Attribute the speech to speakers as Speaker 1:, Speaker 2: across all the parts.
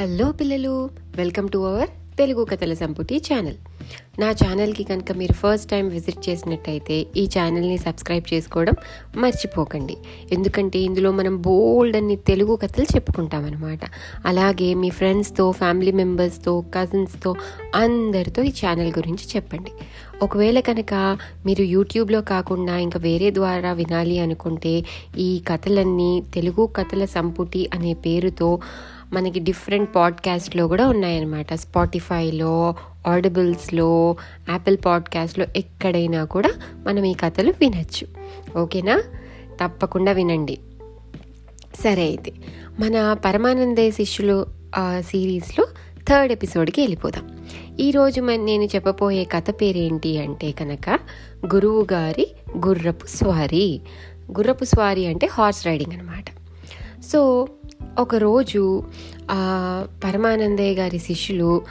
Speaker 1: Hello పిల్లలు welcome to our Telugu కథల సంపుటి ఛానల్. నా ఛానల్కి కనుక మీరు ఫస్ట్ టైం విజిట్ చేసినట్టయితే ఈ ఛానల్ని సబ్స్క్రైబ్ చేసుకోవడం మర్చిపోకండి. ఎందుకంటే ఇందులో మనం బోల్డ్ అన్ని తెలుగు కథలు చెప్పుకుంటాం అనమాట అలాగే మీ ఫ్రెండ్స్తో ఫ్యామిలీ మెంబర్స్తో కజిన్స్తో అందరితో ఈ ఛానల్ గురించి చెప్పండి. ఒకవేళ కనుక మీరు యూట్యూబ్లో కాకుండా ఇంకా వేరే ద్వారా వినాలి అనుకుంటే ఈ కథలన్నీ తెలుగు కథల సంపుటి అనే పేరుతో మనకి డిఫరెంట్ పాడ్కాస్ట్లో కూడా ఉన్నాయన్నమాట. స్పాటిఫైలో ఆడిబుల్స్లో యాపిల్ పాడ్కాస్ట్లో ఎక్కడైనా కూడా మనం ఈ కథలు వినచ్చు. ఓకేనా? తప్పకుండా వినండి. సరే అయితే మన పరమానందే శిష్యులు సిరీస్లో థర్డ్ ఎపిసోడ్కి వెళ్ళిపోదాం. ఈరోజు నేను చెప్పబోయే కథ పేరేంటి అంటే కనుక గురువు గారి గుర్రపు స్వారీ. గుర్రపు స్వారీ అంటే హార్స్ రైడింగ్ అనమాట సో ఒకరోజు పరమానందయ్య గారి శిష్యులు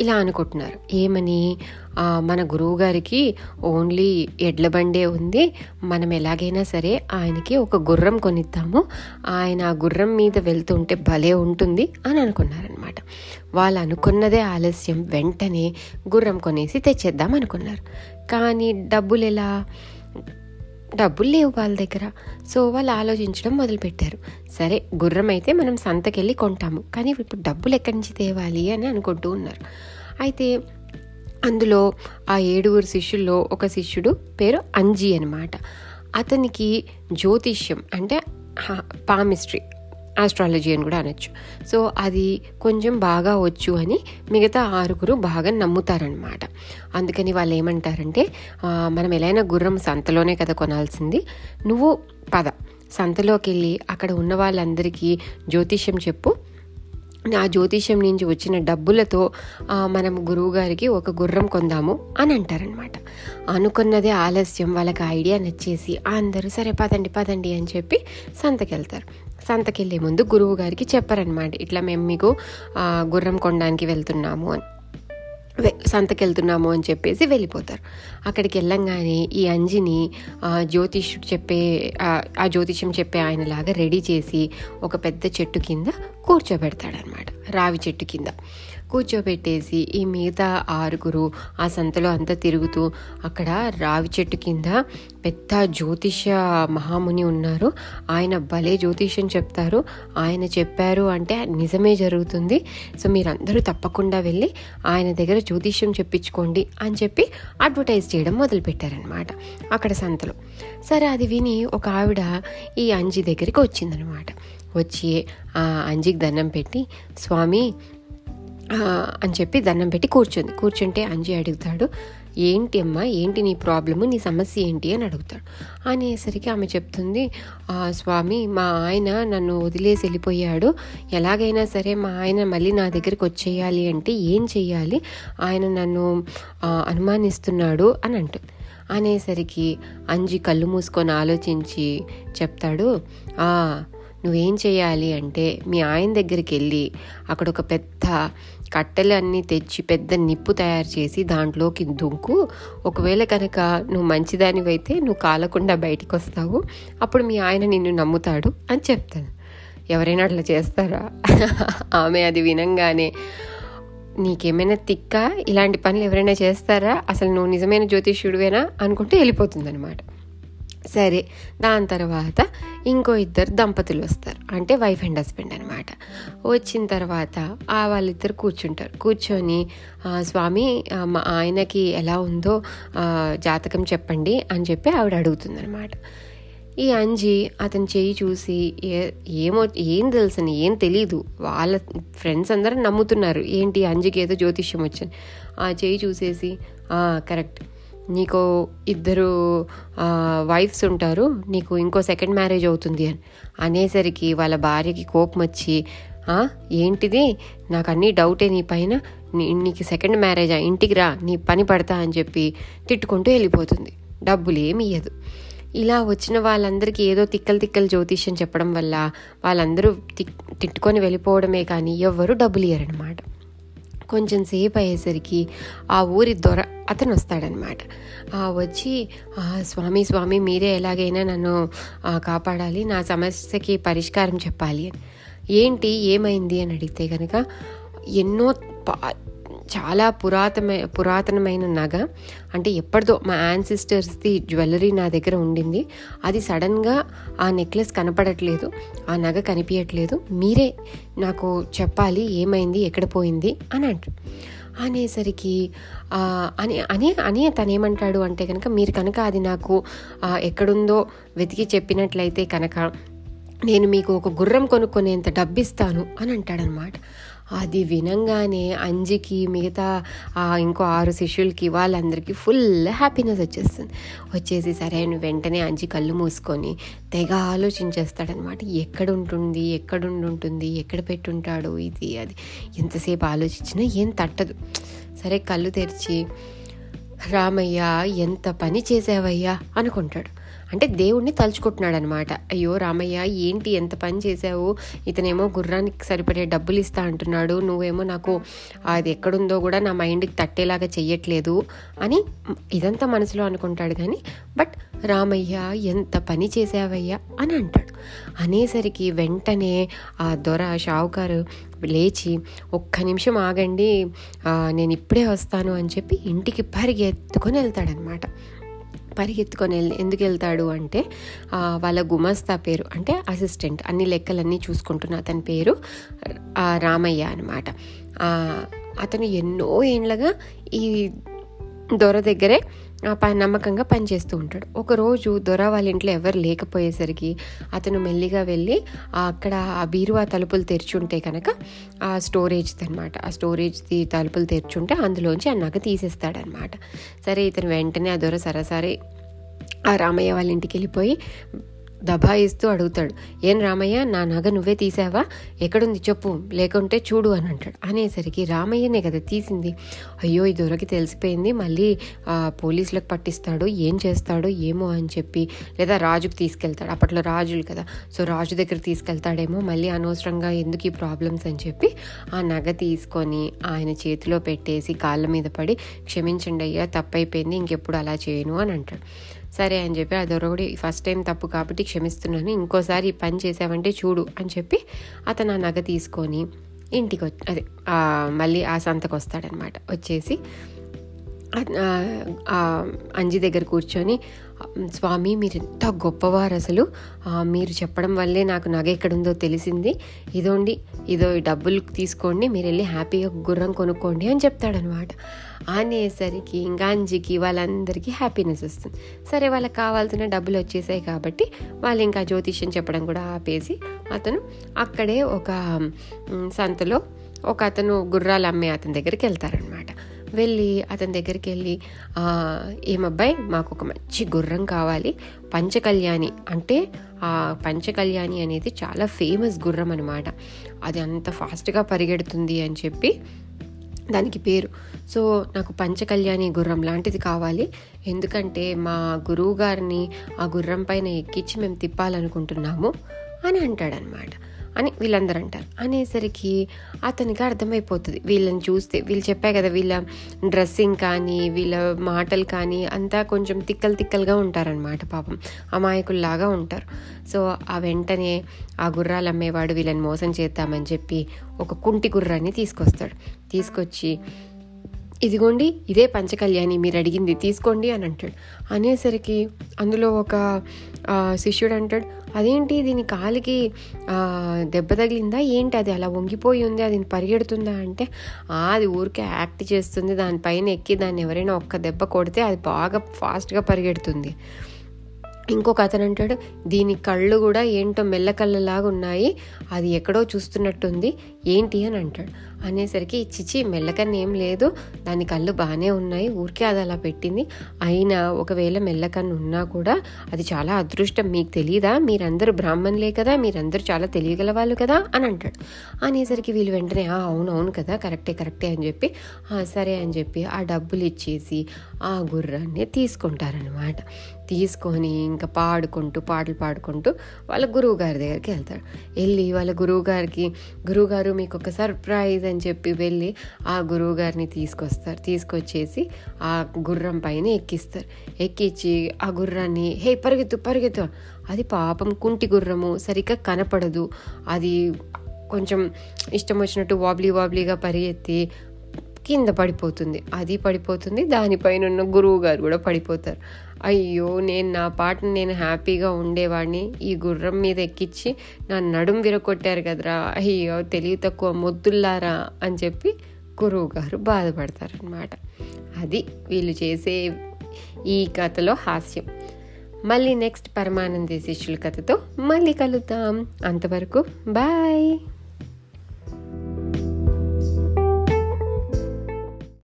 Speaker 1: ఇలా అనుకుంటున్నారు. ఏమని? మన గురువు గారికి ఓన్లీ ఎడ్ల బండే ఉంది. మనం ఎలాగైనా సరే ఆయనకి ఒక గుర్రం కొనిద్దాము. ఆయన ఆ గుర్రం మీద వెళ్తుంటే భలే ఉంటుంది అని అనుకున్నారనమాట వాళ్ళు అనుకున్నదే ఆలస్యం. వెంటనే గుర్రం కొనేసి తెచ్చేద్దాం అనుకున్నారు. కానీ డబ్బులు ఎలా? డబ్బులు లేవు వాళ్ళ దగ్గర. సో వాళ్ళు ఆలోచించడం మొదలుపెట్టారు. సరే గుర్రం అయితే మనం సంతకెళ్ళి కొంటాము. కానీ ఇప్పుడు డబ్బులు ఎక్కడి నుంచి తేవాలి అని అనుకుంటూ ఉన్నారు. అయితే అందులో ఆ ఏడుగురు శిష్యుల్లో ఒక శిష్యుడు పేరు అంజీ అనమాట అతనికి జ్యోతిష్యం అంటే పామిస్ట్రీ ఆస్ట్రాలజీ అని కూడా అనొచ్చు. సో అది కొంచెం బాగా వచ్చు అని మిగతా ఆరుగురు బాగా నమ్ముతారనమాట అందుకని వాళ్ళు ఏమంటారంటే మనం ఎలా గుర్రం సంతలోనే కదా కొనాల్సింది. నువ్వు పద. సంతలోకి వెళ్ళి అక్కడ ఉన్న వాళ్ళందరికీ జ్యోతిష్యం చెప్పు. ఆ జ్యోతిష్యం నుంచి వచ్చిన డబ్బులతో మనం గురువుగారికి ఒక గుర్రం కొందాము అని అంటారనమాట అనుకున్నదే ఆలస్యం వాళ్ళకి ఐడియా నచ్చేసి అందరూ సరే పదండి పదండి అని చెప్పి సంతకెళ్తారు. సంతకెళ్ళే ముందు గురువు గారికి చెప్పారనమాట ఇట్లా మేము మీకు గుర్రం కొనడానికి వెళ్తున్నాము అని. సంతకెళ్తున్నాము అని చెప్పేసి వెళ్ళిపోతారు. అక్కడికి వెళ్ళంగానే ఈ అంజిని జ్యోతిష్యుడు చెప్పే ఆ జ్యోతిష్యం చెప్పే ఆయనలాగా రెడీ చేసి ఒక పెద్ద చెట్టు కింద కూర్చోబెడతాడనమాట రావి చెట్టు కింద. కూర్చోబెట్టేసి ఈ మిగతా ఆరుగురు ఆ సంతలో అంతా తిరుగుతూ అక్కడ రావి చెట్టు కింద పెద్ద జ్యోతిష మహాముని ఉన్నారు. ఆయన భలే జ్యోతిష్యం చెప్తారు. ఆయన చెప్పారు అంటే నిజమే జరుగుతుంది. సో మీరందరూ తప్పకుండా వెళ్ళి ఆయన దగ్గర జ్యోతిష్యం చెప్పించుకోండి అని చెప్పి అడ్వర్టైజ్ చేయడం మొదలుపెట్టారనమాట అక్కడ సంతలో. సరే అది విని ఒక ఆవిడ ఈ అంజి దగ్గరికి వచ్చిందనమాట వచ్చి ఆ అంజికి దండం పెట్టి స్వామి అని చెప్పి దండం పెట్టి కూర్చుంది. కూర్చుంటే అంజి అడుగుతాడు ఏంటి అమ్మా ఏంటి నీ ప్రాబ్లము నీ సమస్య ఏంటి? అని అడుగుతాడు. అనేసరికి ఆమె చెప్తుంది స్వామి మా ఆయన నన్ను వదిలేసి వెళ్ళిపోయాడు. ఎలాగైనా సరే మా ఆయన మళ్ళీ నా దగ్గరికి వచ్చేయాలి అంటే ఏం చెయ్యాలి? ఆయన నన్ను అనుమానిస్తున్నాడు అని అంటుంది. అనేసరికి అంజి కళ్ళు మూసుకొని ఆలోచించి చెప్తాడు నువ్వేం చేయాలి అంటే మీ ఆయన దగ్గరికి వెళ్ళి అక్కడ ఒక పెద్ద కట్టెలు అన్నీ తెచ్చి పెద్ద నిప్పు తయారు చేసి దాంట్లోకి దుంకు. ఒకవేళ కనుక నువ్వు మంచిదానివైతే నువ్వు కాలకుండా బయటికి వస్తావు అప్పుడు మీ ఆయన నిన్ను నమ్ముతాడు అని చెప్తాను. ఎవరైనా అట్లా చేస్తారా? ఆమె అది వినంగానే నీకేమైనా తిక్క? ఇలాంటి పనులు ఎవరైనా చేస్తారా? అసలు నువ్వు నిజమైన జ్యోతిష్యుడివేనా? అనుకుంటే వెళ్ళిపోతుందనమాట సరే దాని తర్వాత ఇంకో ఇద్దరు దంపతులు వస్తారు. అంటే వైఫ్ అండ్ హస్బెండ్ అనమాట వచ్చిన తర్వాత ఆ వాళ్ళిద్దరు కూర్చుంటారు. కూర్చొని స్వామి మా ఆయనకి ఎలా ఉందో జాతకం చెప్పండి అని చెప్పి ఆవిడ అడుగుతుందనమాట ఈ అంజి అతని చేయి చూసి ఏ ఏమో ఏం తెలుసని ఏం తెలీదు. వాళ్ళ ఫ్రెండ్స్ అందరూ నమ్ముతున్నారు. ఏంటి అంజికి ఏదో జ్యోతిష్యం వచ్చని ఆ చేయి చూసేసి కరెక్ట్. నీకు ఇద్దరు వైఫ్స్ ఉంటారు నీకు ఇంకో సెకండ్ మ్యారేజ్ అవుతుంది అని. అనేసరికి వాళ్ళ భార్యకి కోపం వచ్చి ఏంటిది? నాకు అన్నీ డౌటే నీ పైన. నీకు సెకండ్ మ్యారేజా ఇంటికి రా నీ పని పడతా అని చెప్పి తిట్టుకుంటూ వెళ్ళిపోతుంది. డబ్బులు ఏమి ఇయ్యదు. ఇలా వచ్చిన వాళ్ళందరికీ ఏదో తిక్కలు తిక్కలు జ్యోతిష్యం చెప్పడం వల్ల వాళ్ళందరూ తిట్టుకొని వెళ్ళిపోవడమే కానీ ఎవ్వరూ డబ్బులు ఇయ్యరనమాట కొంచెం సేపు అయ్యేసరికి ఆ ఊరి దొర అతను వస్తాడనమాట. వచ్చి స్వామి స్వామి మీరే ఎలాగైనా నన్ను కాపాడాలి నా సమస్యకి పరిష్కారం చెప్పాలి. అని ఏంటి? ఏమైంది? అని అడిగితే కనుక ఎన్నో పా చాలా పురాతన పురాతనమైన నగ. అంటే ఎప్పటిదో మా యాన్సిస్టర్స్ది జ్యువెలరీ నా దగ్గర ఉండింది. అది సడన్గా ఆ నెక్లెస్ కనపడట్లేదు. ఆ నగ కనిపించట్లేదు మీరే నాకు చెప్పాలి ఏమైంది ఎక్కడ పోయింది అని అంటారు. అనేసరికి అని అని అని తను ఏమంటాడు అంటే కనుక మీరు కనుక అది నాకు ఎక్కడుందో వెతికి చెప్పినట్లయితే కనుక నేను మీకు ఒక గుర్రం కొనుక్కునేంత డబ్బిస్తాను అని అంటాడనమాట. అది వినంగానే అంజికి మిగతా ఇంకో ఆరు శిష్యులకి వాళ్ళందరికీ ఫుల్ హ్యాపీనెస్ వచ్చేస్తుంది. వచ్చేసి సరే అని వెంటనే అంజి కళ్ళు మూసుకొని తెగ ఆలోచించేస్తాడనమాట. ఎక్కడ ఉంటుంది ఎక్కడ ఉంటుంది ఎక్కడ పెట్టుంటాడు ఇది అది. ఎంతసేపు ఆలోచించినా ఏం తట్టదు. సరే కళ్ళు తెరిచి రామయ్య ఎంత పని చేసావయ్యా అనుకుంటాడు. అంటే దేవుణ్ణి తలుచుకుంటున్నాడు అనమాట అయ్యో రామయ్య ఏంటి ఎంత పని చేసావు ఇతనేమో గుర్రానికి సరిపడే డబ్బులు ఇస్తా అంటున్నాడు. నువ్వేమో నాకు అది ఎక్కడుందో కూడా నా మైండ్కి తట్టేలాగా చెయ్యట్లేదు అని ఇదంతా మనసులో అనుకుంటాడు కానీ బట్ రామయ్య ఎంత పని చేసావయ్యా అని అంటాడు. అనేసరికి వెంటనే ఆ దొర షావుకారు లేచి ఒక్క నిమిషం ఆగండి నేను ఇప్పుడే వస్తాను అని చెప్పి ఇంటికి పరిగెత్తుకొని వెళ్తాడనమాట. పరిగెత్తుకొని వెళ్ళి ఎందుకు వెళ్తాడు అంటే వాళ్ళ గుమస్తా పేరు అంటే అసిస్టెంట్ అన్ని లెక్కలన్నీ చూసుకుంటున్న అతని పేరు రామయ్య అనమాట అతను ఎన్నో ఏండ్లగా ఈ దొర దగ్గరే నమ్మకంగా పనిచేస్తూ ఉంటాడు. ఒకరోజు దొర వాళ్ళ ఇంట్లో ఎవరు లేకపోయేసరికి అతను మెల్లిగా వెళ్ళి అక్కడ ఆ బీరువా తలుపులు తెరిచుంటే కనుక ఆ స్టోరేజ్ది అనమాట ఆ స్టోరేజ్ది తలుపులు తెరిచుంటే అందులోంచి ఆ నగ తీసేస్తాడనమాట. సరే ఇతను వెంటనే ఆ దొర సరసరి ఆ రామయ్య వాళ్ళ ఇంటికి వెళ్ళిపోయి దబాయిస్తూ అడుగుతాడు ఏం రామయ్య నా నగ నువ్వే తీసావా? ఎక్కడుంది చెప్పు లేకుంటే చూడు అని అంటాడు. అనేసరికి రామయ్యనే కదా తీసింది. అయ్యో ఈ దొరకి తెలిసిపోయింది. మళ్ళీ పోలీసులకు పట్టిస్తాడు ఏం చేస్తాడో ఏమో అని చెప్పి లేదా రాజుకు తీసుకెళ్తాడు. అప్పట్లో రాజులు కదా. సో రాజు దగ్గర తీసుకెళ్తాడేమో మళ్ళీ అనవసరంగా ఎందుకు ఈ ప్రాబ్లమ్స్ అని చెప్పి ఆ నగ తీసుకొని ఆయన చేతిలో పెట్టేసి కాళ్ళ మీద పడి క్షమించండి అయ్యా తప్పైపోయింది ఇంకెప్పుడు అలా చేయను అని అంటాడు. సరే అని చెప్పి ఆ దొరగుడి ఫస్ట్ టైం తప్పు కాబట్టి క్షమిస్తున్నాను ఇంకోసారి ఈ పని చేసావంటే చూడు అని చెప్పి అతను ఆ నగ తీసుకొని ఇంటికి వచ్చి అదే మళ్ళీ ఆ సంతకు వస్తాడనమాట. వచ్చేసి అంజి దగ్గర కూర్చొని స్వామి మీరు ఎంత గొప్పవారు అసలు. మీరు చెప్పడం వల్లే నాకు నగ ఎక్కడుందో తెలిసింది. ఇదోండి ఇదో ఈ డబ్బులు తీసుకోండి మీరు వెళ్ళి హ్యాపీగా గుర్రం కొనుక్కోండి అని చెప్తాడనమాట. అనేసరికి ఇంకా అంజికి వాళ్ళందరికీ హ్యాపీనెస్ వస్తుంది. సరే వాళ్ళకి కావాల్సిన డబ్బులు వచ్చేసాయి కాబట్టి వాళ్ళు ఇంకా జ్యోతిష్యం చెప్పడం కూడా ఆపేసి అతను అక్కడే ఒక సంతలో ఒక అతను గుర్రాలు అమ్మే అతని దగ్గరికి వెళ్తారనమాట. వెళ్ళి అతని దగ్గరికి వెళ్ళి ఏమబ్బాయి మాకు ఒక మంచి గుర్రం కావాలి. పంచకళ్యాణి. అంటే ఆ పంచకళ్యాణి అనేది చాలా ఫేమస్ గుర్రం అనమాట అది అంత ఫాస్ట్గా పరిగెడుతుంది అని చెప్పి దానికి పేరు. సో నాకు పంచకళ్యాణి గుర్రం లాంటిది కావాలి. ఎందుకంటే మా గురువు గారిని ఆ గుర్రం పైన ఎక్కించి మేము తిప్పాలనుకుంటున్నాము అని అంటాడనమాట అని వీళ్ళందరూ అంటారు అనేసరికి అతనికి అర్థమైపోతుంది. వీళ్ళని చూస్తే వీళ్ళు చెప్పా కదా వీళ్ళ డ్రెస్సింగ్ కానీ వీళ్ళ మాటలు కానీ అంతా కొంచెం తిక్కలు తిక్కలుగా ఉంటారనమాట పాపం. అమాయకుల్లాగా ఉంటారు. సో ఆ వెంటనే ఆ గుర్రాలు అమ్మేవాడు వీళ్ళని మోసం చేద్దామని చెప్పి ఒక కుంటి గుర్రాన్ని తీసుకొస్తాడు. తీసుకొచ్చి ఇదిగోండి ఇదే పంచకళ్యాణి మీరు అడిగింది తీసుకోండి అని అంటాడు. అనేసరికి అందులో ఒక శిష్యుడు అంటాడు అదేంటి దీని కాలికి దెబ్బ తగిలిందా? ఏంటి అది? అలా వంగిపోయి ఉంది అది పరిగెడుతుందా? అంటే అది ఊరికే యాక్ట్ చేస్తుంది దానిపైన ఎక్కి దాన్ని ఎవరైనా ఒక్క దెబ్బ కొడితే అది బాగా ఫాస్ట్గా పరిగెడుతుంది. ఇంకొక అతను అంటాడు దీని కళ్ళు కూడా ఏంటో మెల్ల కళ్ళలాగా ఉన్నాయి అది ఎక్కడో చూస్తున్నట్టుంది ఏంటి అని అంటాడు. అనేసరికి చిచి మెల్లకన్ను ఏం లేదు దాని కళ్ళు బాగానే ఉన్నాయి ఊరికే అది అలా పెట్టింది. అయినా ఒకవేళ మెల్లకన్ను ఉన్నా కూడా అది చాలా అదృష్టం మీకు తెలియదా మీరందరూ బ్రాహ్మణులే కదా మీరందరూ చాలా తెలియగల వాళ్ళు కదా? అని అంటాడు. అనేసరికి వీళ్ళు వెంటనే అవును అవును కదా కరెక్టే కరెక్టే అని చెప్పి సరే అని చెప్పి ఆ డబ్బులు ఇచ్చేసి ఆ గుర్రాన్ని తీసుకుంటారనమాట తీసుకొని ఇంకా పాడుకుంటూ పాటలు పాడుకుంటూ వాళ్ళ గురువు గారి దగ్గరికి వెళ్తాడు. వెళ్ళి వాళ్ళ గురువు గారికి గురువుగారు మీకు ఒక సర్ప్రైజ్ అని చెప్పి వెళ్ళి ఆ గురువు గారిని తీసుకొస్తారు. తీసుకొచ్చేసి ఆ గుర్రం పైన ఎక్కిస్తారు. ఎక్కించి ఆ గుర్రాన్ని హే పరిగెత్తు పరిగెత్తు అది పాపం కుంటి గుర్రము సరిగ్గా కనపడదు. అది కొంచెం ఇష్టం వచ్చినట్టు వాబ్లీ వాబ్లీగా పరిగెత్తి కింద పడిపోతుంది. అది పడిపోతుంది దానిపైన ఉన్న గురువు గారు కూడా పడిపోతారు. అయ్యో నేను నా పాటను నేను హ్యాపీగా ఉండేవాడిని. ఈ గుర్రం మీద ఎక్కించి నా నడుం విరగొట్టారు కదరా. అయ్యో తెలివి తక్కువ మొద్దుల్లారా అని చెప్పి గురువు గారు బాధపడతారనమాట అది వీళ్ళు చేసే ఈ కథలో హాస్యం. మళ్ళీ నెక్స్ట్ పరమానంద శిష్యుల కథతో మళ్ళీ కలుద్దాం. అంతవరకు బాయ్.